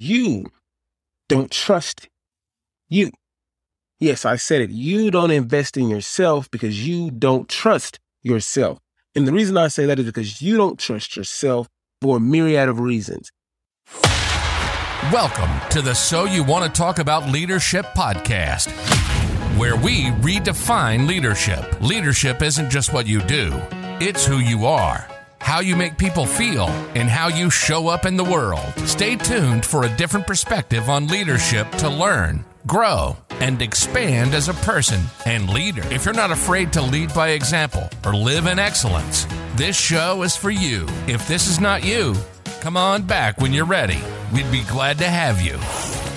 you don't trust you. Yes, I said it. You don't invest in yourself because you don't trust yourself. And the reason I say that is because you don't trust yourself for a myriad of reasons. Welcome to the So You Want to Talk About Leadership podcast, where we redefine leadership. Leadership isn't just what you do, it's who you are how you make people feel, and how you show up in the world. Stay tuned for a different perspective on leadership to learn, grow, and expand as a person and leader. If you're not afraid to lead by example or live in excellence, this show is for you. If this is not you, come on back when you're ready. We'd be glad to have you.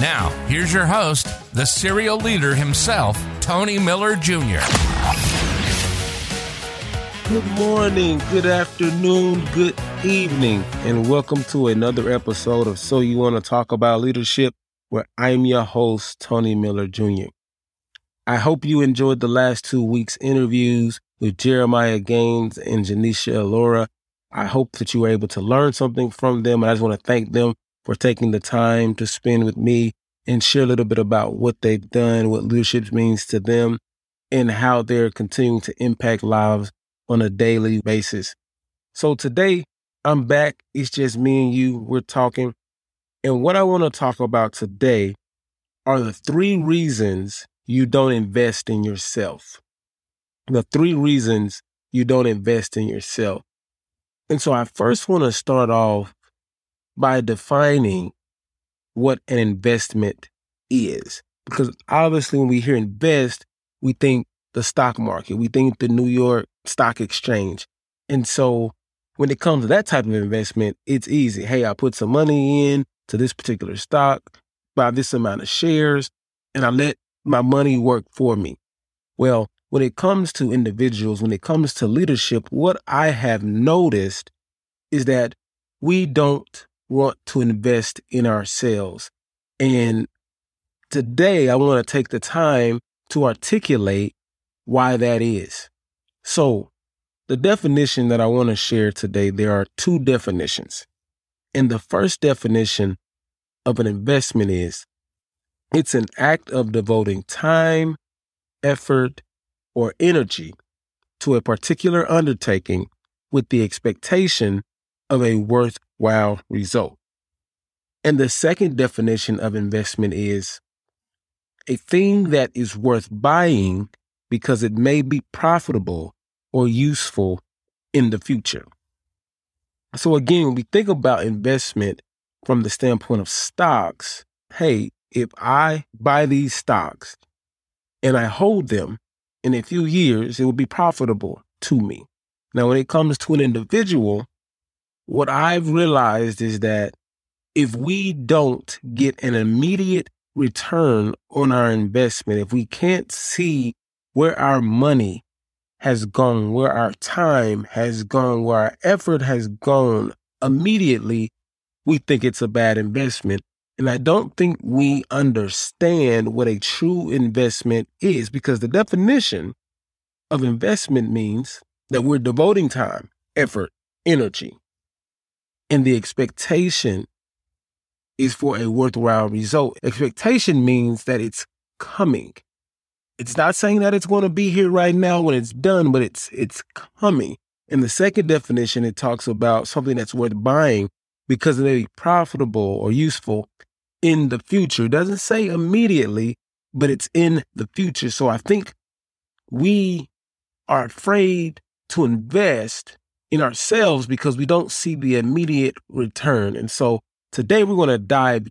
Now, here's your host, the serial leader himself, Tony Miller Jr. Good morning, good afternoon, good evening, and welcome to another episode of So You Want to Talk About Leadership, where I'm your host, Tony Miller Jr. I hope you enjoyed the last two weeks' interviews with Jeremiah Gaines and Janisha Alora. I hope that you were able to learn something from them. I just want to thank them for taking the time to spend with me and share a little bit about what they've done, what leadership means to them, and how they're continuing to impact lives on a daily basis. So today I'm back. It's just me and you. We're talking. And what I want to talk about today are the three reasons you don't invest in yourself. The three reasons you don't invest in yourself. And so I first want to start off by defining what an investment is. Because obviously, when we hear invest, we think the stock market, we think the New York stock exchange. And so when it comes to that type of investment, it's easy. Hey, I put some money in to this particular stock, buy this amount of shares, and I let my money work for me. Well, when it comes to individuals, when it comes to leadership, what I have noticed is that we don't want to invest in ourselves. And today I want to take the time to articulate why that is. So, the definition that I want to share today, there are two definitions. And the first definition of an investment is it's an act of devoting time, effort, or energy to a particular undertaking with the expectation of a worthwhile result. And the second definition of investment is a thing that is worth buying because it may be profitable or useful in the future. So, again, when we think about investment from the standpoint of stocks, hey, if I buy these stocks and I hold them in a few years, it will be profitable to me. Now, when it comes to an individual, what I've realized is that if we don't get an immediate return on our investment, if we can't see where our money has gone, where our time has gone, where our effort has gone immediately, we think it's a bad investment. And I don't think we understand what a true investment is because the definition of investment means that we're devoting time, effort, energy, and the expectation is for a worthwhile result. Expectation means that it's coming it's not saying that it's going to be here right now when it's done, but it's it's coming. In the second definition, it talks about something that's worth buying because it may be profitable or useful in the future. It doesn't say immediately, but it's in the future. So I think we are afraid to invest in ourselves because we don't see the immediate return. And so today we're going to dive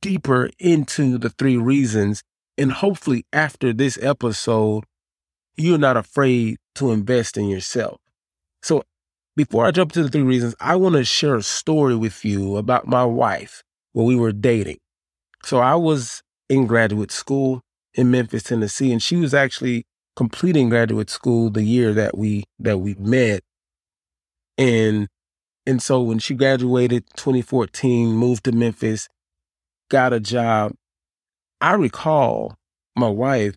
deeper into the three reasons and hopefully, after this episode, you're not afraid to invest in yourself. So, before I jump to the three reasons, I want to share a story with you about my wife when we were dating. So, I was in graduate school in Memphis, Tennessee, and she was actually completing graduate school the year that we that we met. And and so when she graduated 2014, moved to Memphis, got a job I recall my wife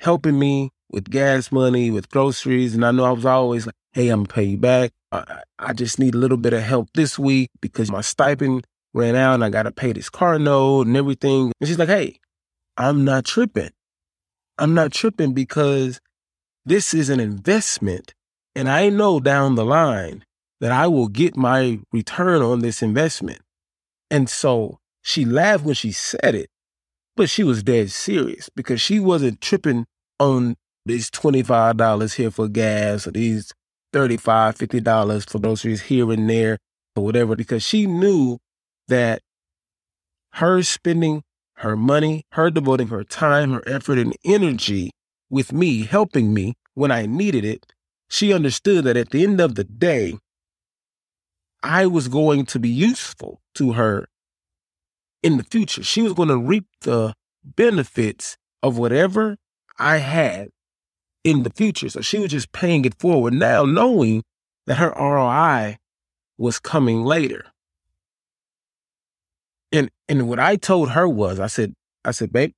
helping me with gas money, with groceries, and I know I was always like, "Hey, I'm gonna pay you back. I, I just need a little bit of help this week because my stipend ran out and I got to pay this car note and everything. And she's like, hey, I'm not tripping. I'm not tripping because this is an investment. And I know down the line that I will get my return on this investment. And so she laughed when she said it, but she was dead serious because she wasn't tripping on these $25 here for gas or these $35, $50 for groceries here and there or whatever, because she knew that her spending her money, her devoting her time, her effort, and energy with me, helping me when I needed it, she understood that at the end of the day, I was going to be useful to her in the future. She was going to reap the benefits of whatever I had in the future. So she was just paying it forward now, knowing that her ROI was coming later. And and what I told her was, I said, I said, babe,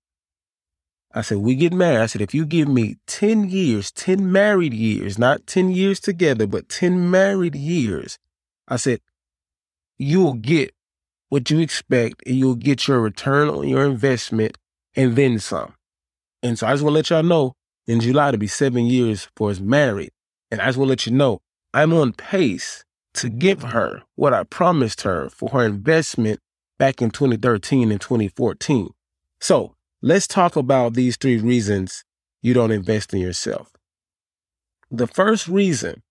I said, we get married. I said, if you give me 10 years, 10 married years, not 10 years together, but 10 married years, I said, you'll get what you expect and you'll get your return on your investment and then some. And so I just want to let y'all know in July to be seven years for us married. And I just want to let you know I'm on pace to give her what I promised her for her investment back in 2013 and 2014. So let's talk about these three reasons you don't invest in yourself. The first reason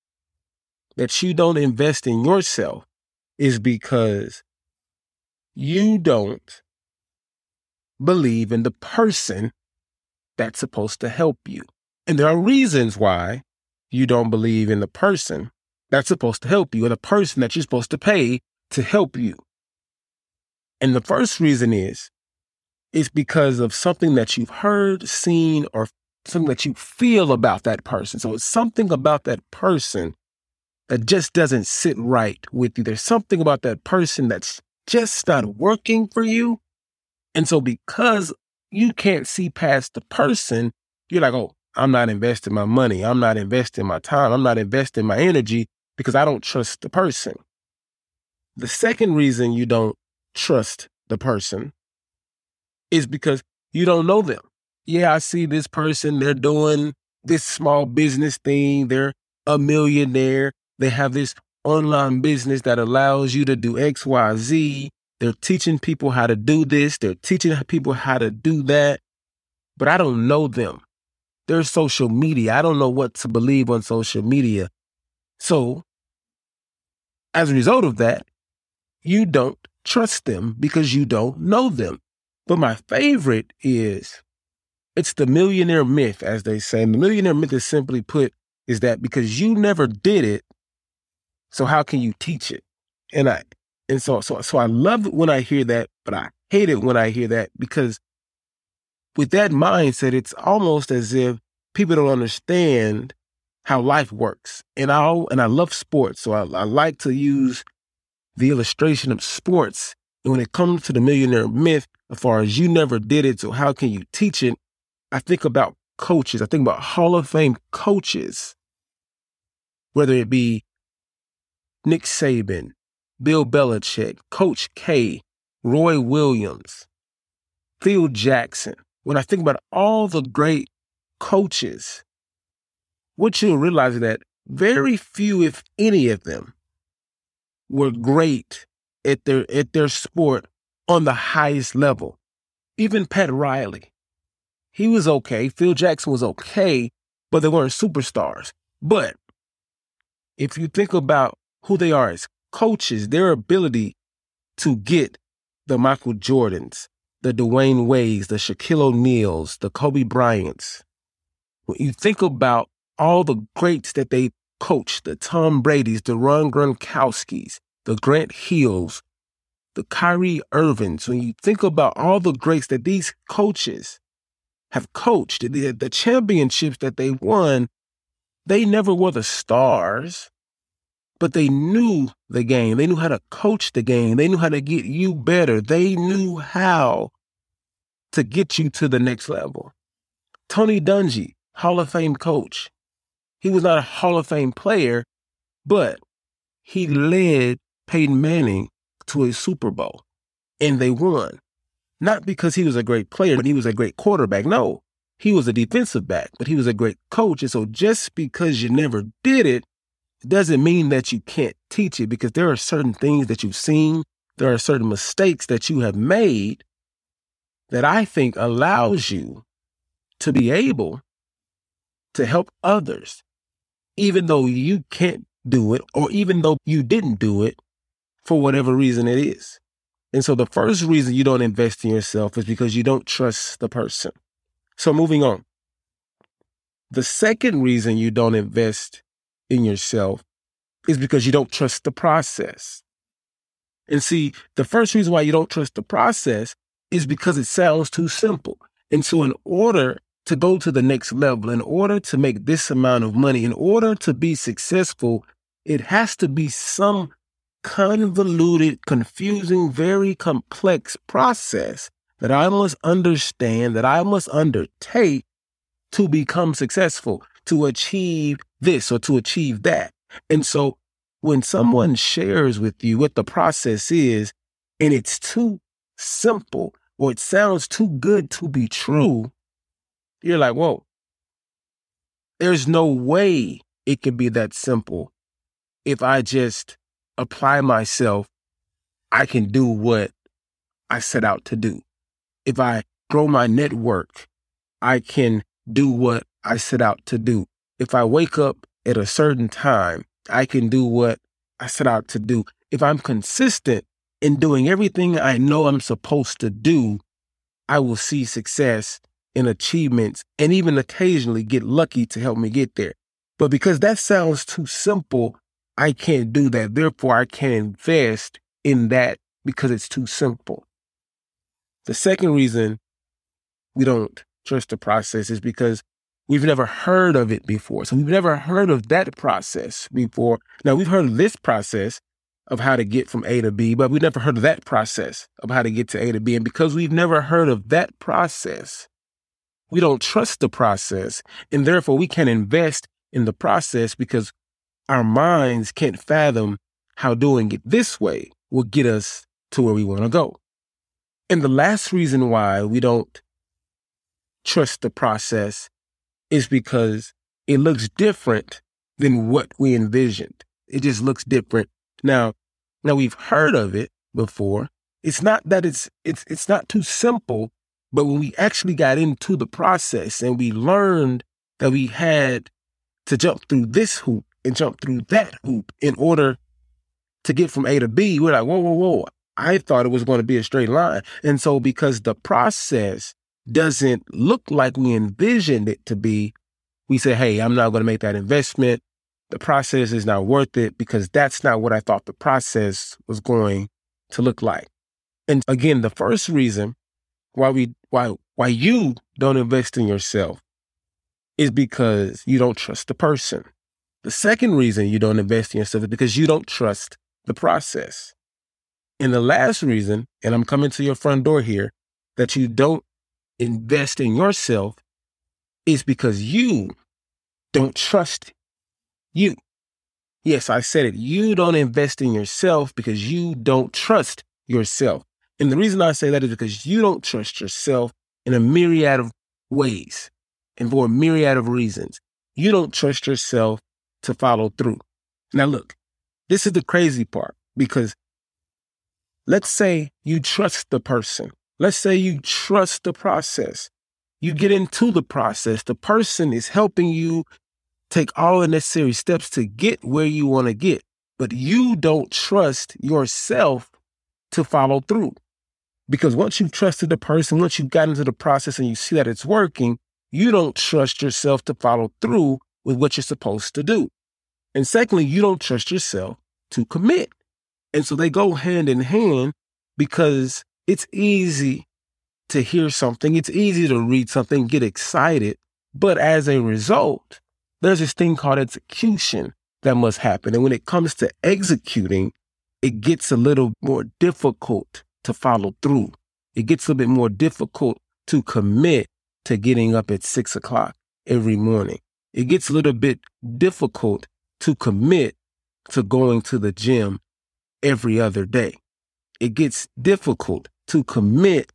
that you don't invest in yourself is because you don't believe in the person that's supposed to help you. And there are reasons why you don't believe in the person that's supposed to help you or the person that you're supposed to pay to help you. And the first reason is, it's because of something that you've heard, seen, or something that you feel about that person. So it's something about that person that just doesn't sit right with you. There's something about that person that's just not working for you. And so because you can't see past the person, you're like, oh, I'm not investing my money. I'm not investing my time. I'm not investing my energy because I don't trust the person. The second reason you don't trust the person is because you don't know them. Yeah, I see this person, they're doing this small business thing, they're a millionaire, they have this online business that allows you to do X, Y, Z. They're teaching people how to do this, they're teaching people how to do that, but I don't know them. There's social media. I don't know what to believe on social media. So, as a result of that, you don't trust them because you don't know them. But my favorite is it's the millionaire myth, as they say. And the millionaire myth is simply put is that because you never did it, so how can you teach it? And I and so so so I love it when I hear that, but I hate it when I hear that because with that mindset, it's almost as if people don't understand how life works. And I and I love sports, so I, I like to use the illustration of sports. And when it comes to the millionaire myth, as far as you never did it, so how can you teach it? I think about coaches. I think about Hall of Fame coaches, whether it be Nick Saban, Bill Belichick, Coach K, Roy Williams, Phil Jackson. When I think about all the great coaches, what you'll realize is that very few, if any of them, were great at their at their sport on the highest level. Even Pat Riley, he was okay. Phil Jackson was okay, but they weren't superstars. But if you think about who they are as coaches, their ability to get the Michael Jordans, the Dwyane Wades, the Shaquille O'Neals, the Kobe Bryants, when you think about all the greats that they coached, the Tom Brady's, the Rob Gronkowski's, the Grant Hills, the Kyrie Irvings, when you think about all the greats that these coaches have coached, the, the championships that they won, they never were the stars but they knew the game. They knew how to coach the game. They knew how to get you better. They knew how to get you to the next level. Tony Dungy, Hall of Fame coach. He was not a Hall of Fame player, but he led Peyton Manning to a Super Bowl. and they won. Not because he was a great player, but he was a great quarterback. No, he was a defensive back, but he was a great coach. And so just because you never did it doesn't mean that you can't teach it because there are certain things that you've seen, there are certain mistakes that you have made that I think allows you to be able to help others, even though you can't do it or even though you didn't do it for whatever reason it is. And so the first reason you don't invest in yourself is because you don't trust the person. So moving on. The second reason you don't invest in yourself is because you don't trust the process. And see, the first reason why you don't trust the process is because it sounds too simple. And so, in order to go to the next level, in order to make this amount of money, in order to be successful, it has to be some convoluted, confusing, very complex process that I must understand, that I must undertake to become successful, to achieve this or to achieve that. And so when someone shares with you what the process is and it's too simple or it sounds too good to be true, you're like, whoa, there's no way it can be that simple. If I just apply myself, I can do what I set out to do. If I grow my network, I can do what I set out to do. If I wake up at a certain time, I can do what I set out to do. If I'm consistent in doing everything I know I'm supposed to do, I will see success in achievements and even occasionally get lucky to help me get there. But because that sounds too simple, I can't do that. Therefore, I can't invest in that because it's too simple. The second reason we don't trust the process is because we've never heard of it before. So we've never heard of that process before. Now we've heard of this process of how to get from A to B, but we've never heard of that process of how to get to A to B. And because we've never heard of that process, we don't trust the process. And therefore we can't invest in the process because our minds can't fathom how doing it this way will get us to where we want to go. And the last reason why we don't trust the process is because it looks different than what we envisioned. It just looks different. Now, now we've heard of it before. It's not that it's it's it's not too simple, but when we actually got into the process and we learned that we had to jump through this hoop and jump through that hoop in order to get from A to B, we're like, whoa, whoa, whoa. I thought it was going to be a straight line. And so because the process doesn't look like we envisioned it to be, we say, hey, I'm not going to make that investment. The process is not worth it because that's not what I thought the process was going to look like. And again, the first reason why we why why you don't invest in yourself is because you don't trust the person. The second reason you don't invest in yourself is because you don't trust the process. And the last reason, and I'm coming to your front door here, that you don't invest in yourself is because you don't trust you. Yes, I said it. You don't invest in yourself because you don't trust yourself. And the reason I say that is because you don't trust yourself in a myriad of ways and for a myriad of reasons. You don't trust yourself to follow through. Now, look, this is the crazy part because let's say you trust the person. Let's say you trust the process. You get into the process. The person is helping you take all the necessary steps to get where you want to get, but you don't trust yourself to follow through. Because once you've trusted the person, once you've gotten into the process and you see that it's working, you don't trust yourself to follow through with what you're supposed to do. And secondly, you don't trust yourself to commit. And so they go hand in hand because it's easy to hear something, it's easy to read something, get excited. But as a result, there's this thing called execution that must happen. And when it comes to executing, it gets a little more difficult to follow through. It gets a bit more difficult to commit to getting up at six o'clock every morning. It gets a little bit difficult to commit to going to the gym every other day. It gets difficult to commit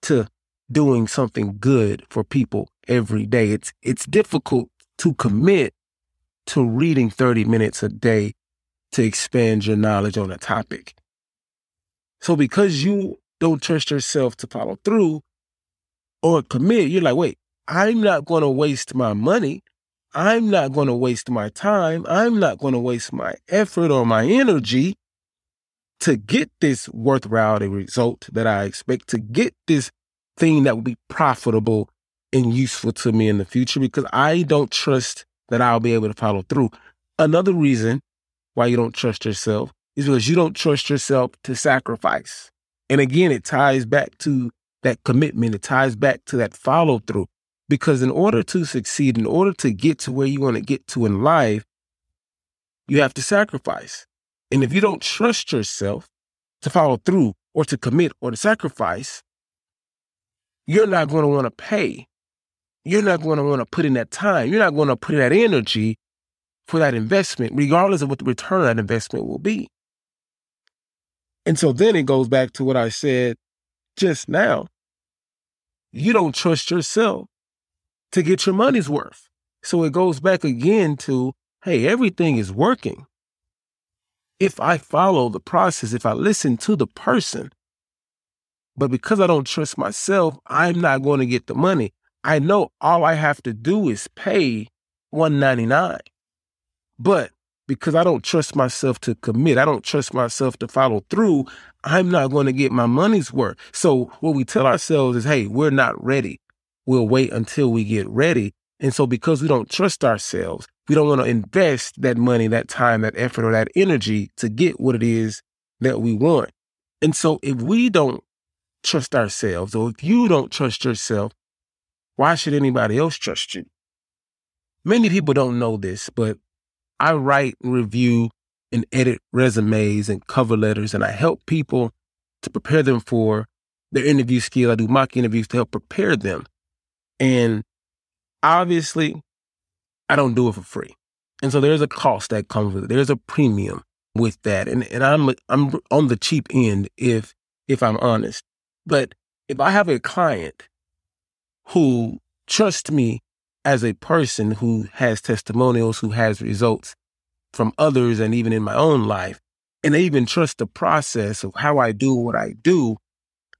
to doing something good for people every day. It's it's difficult to commit to reading 30 minutes a day to expand your knowledge on a topic. So because you don't trust yourself to follow through or commit, you're like, wait, I'm not going to waste my money. I'm not going to waste my time. I'm not going to waste my effort or my energy to get this worthwhile result that I expect, to get this thing that will be profitable and useful to me in the future because I don't trust that I'll be able to follow through. Another reason why you don't trust yourself is because you don't trust yourself to sacrifice. And again, it ties back to that commitment. It ties back to that follow through. Because in order to succeed, in order to get to where you want to get to in life, you have to sacrifice. And if you don't trust yourself to follow through or to commit or to sacrifice, you're not going to want to pay. You're not going to want to put in that time. You're not going to put in that energy for that investment, regardless of what the return of that investment will be. And so then it goes back to what I said just now. You don't trust yourself to get your money's worth. So it goes back again to hey, everything is working. If I follow the process, if I listen to the person, but because I don't trust myself, I'm not going to get the money. I know all I have to do is pay 199. But because I don't trust myself to commit, I don't trust myself to follow through, I'm not going to get my money's worth. So what we tell ourselves is, hey, we're not ready we'll wait until we get ready. And so because we don't trust ourselves, we don't want to invest that money, that time, that effort, or that energy to get what it is that we want. And so if we don't trust ourselves, or if you don't trust yourself, why should anybody else trust you? Many people don't know this, but I write review and edit resumes and cover letters, and I help people to prepare them for their interview skill. I do mock interviews to help prepare them. And obviously, I don't do it for free. And so there's a cost that comes with it. There's a premium with that. And and I'm I'm on the cheap end if if I'm honest. But if I have a client who trusts me as a person who has testimonials, who has results from others and even in my own life, and they even trust the process of how I do what I do,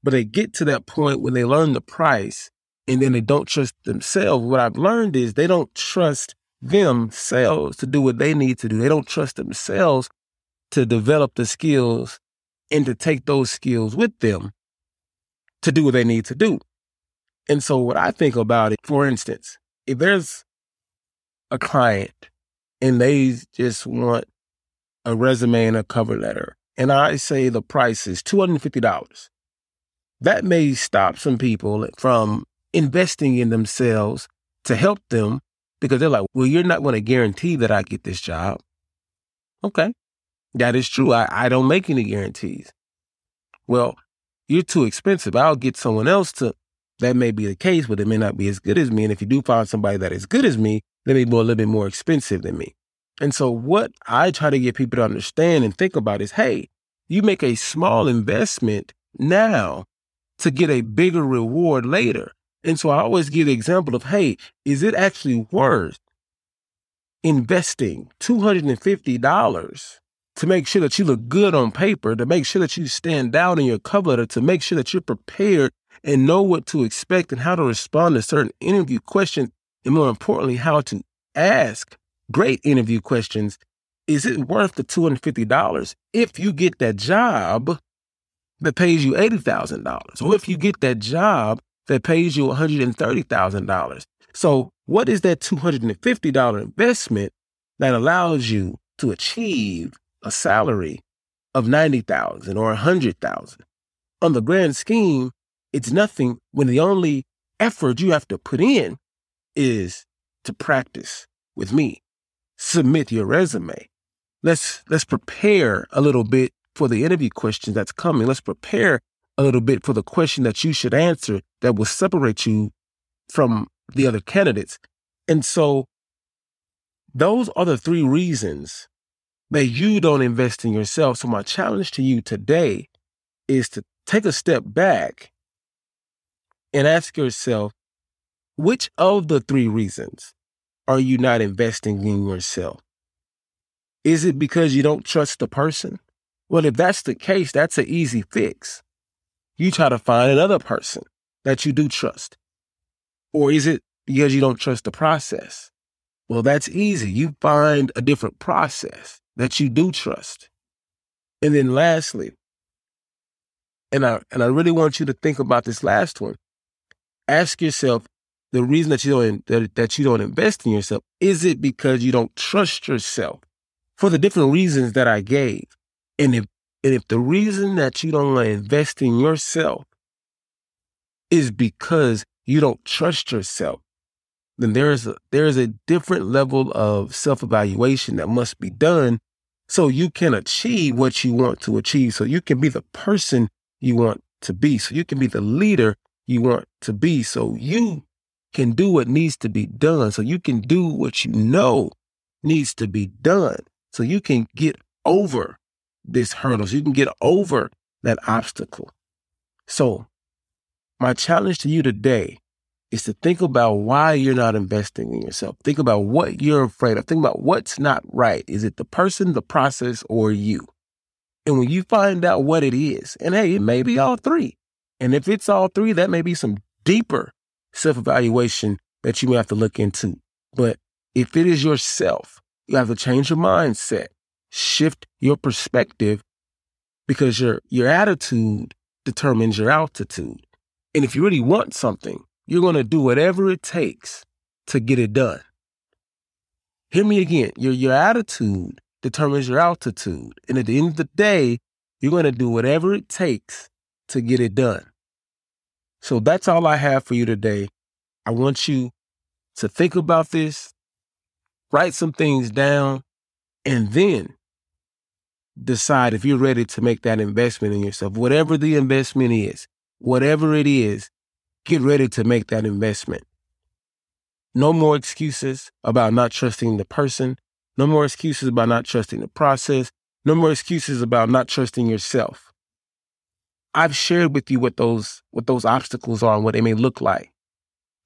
but they get to that point when they learn the price and then they don't trust themselves. What I've learned is they don't trust themselves to do what they need to do. They don't trust themselves to develop the skills and to take those skills with them to do what they need to do. And so, what I think about it, for instance, if there's a client and they just want a resume and a cover letter, and I say the price is $250, that may stop some people from investing in themselves to help them because they're like, well, you're not going to guarantee that I get this job. Okay. That is true. I, I don't make any guarantees. Well, you're too expensive. I'll get someone else to, that may be the case, but it may not be as good as me. And if you do find somebody that is good as me, they may be a little bit more expensive than me. And so what I try to get people to understand and think about is, hey, you make a small investment now to get a bigger reward later. And so I always give the example of, hey, is it actually worth investing $250 to make sure that you look good on paper, to make sure that you stand out in your cover letter, to make sure that you're prepared and know what to expect and how to respond to certain interview questions, and more importantly, how to ask great interview questions. Is it worth the $250 if you get that job that pays you $80,000? Or if you get that job that pays you $130,000. So, what is that $250 investment that allows you to achieve a salary of 90,000 or 100,000? On the grand scheme, it's nothing when the only effort you have to put in is to practice with me. Submit your resume. Let's let's prepare a little bit for the interview questions that's coming. Let's prepare a little bit for the question that you should answer that will separate you from the other candidates. And so those are the three reasons that you don't invest in yourself. So my challenge to you today is to take a step back and ask yourself which of the three reasons are you not investing in yourself? Is it because you don't trust the person? Well, if that's the case, that's an easy fix. You try to find another person that you do trust. Or is it because you don't trust the process? Well, that's easy. You find a different process that you do trust. And then lastly, and I and I really want you to think about this last one. Ask yourself the reason that you don't that, that you don't invest in yourself is it because you don't trust yourself for the different reasons that I gave. And if and if the reason that you don't invest in yourself is because you don't trust yourself, then there is a there is a different level of self-evaluation that must be done so you can achieve what you want to achieve. So you can be the person you want to be. So you can be the leader you want to be. So you can do what needs to be done. So you can do what you know needs to be done. So you can get over this hurdle. So you can get over that obstacle. So my challenge to you today is to think about why you're not investing in yourself. Think about what you're afraid of. Think about what's not right. Is it the person, the process, or you? And when you find out what it is, and hey, it may be all three. And if it's all three, that may be some deeper self evaluation that you may have to look into. But if it is yourself, you have to change your mindset, shift your perspective, because your, your attitude determines your altitude. And if you really want something, you're going to do whatever it takes to get it done. Hear me again. Your, your attitude determines your altitude. And at the end of the day, you're going to do whatever it takes to get it done. So that's all I have for you today. I want you to think about this, write some things down, and then decide if you're ready to make that investment in yourself. Whatever the investment is, whatever it is, get ready to make that investment. No more excuses about not trusting the person. No more excuses about not trusting the process. No more excuses about not trusting yourself. I've shared with you what those what those obstacles are and what they may look like.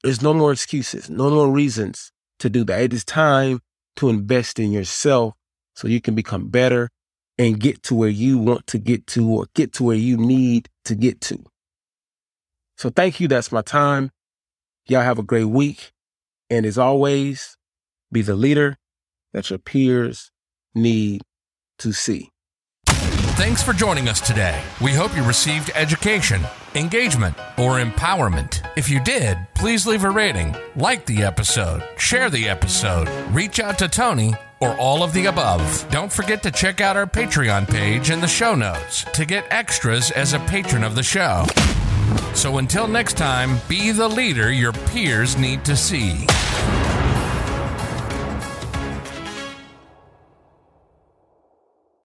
There's no more excuses, no more reasons to do that. It is time to invest in yourself so you can become better and get to where you want to get to or get to where you need to get to. So thank you. That's my time. Y'all have a great week. And as always, be the leader that your peers need to see. Thanks for joining us today. We hope you received education, engagement, or empowerment. If you did, please leave a rating, like the episode, share the episode, reach out to Tony, or all of the above. Don't forget to check out our Patreon page in the show notes to get extras as a patron of the show. So until next time, be the leader your peers need to see.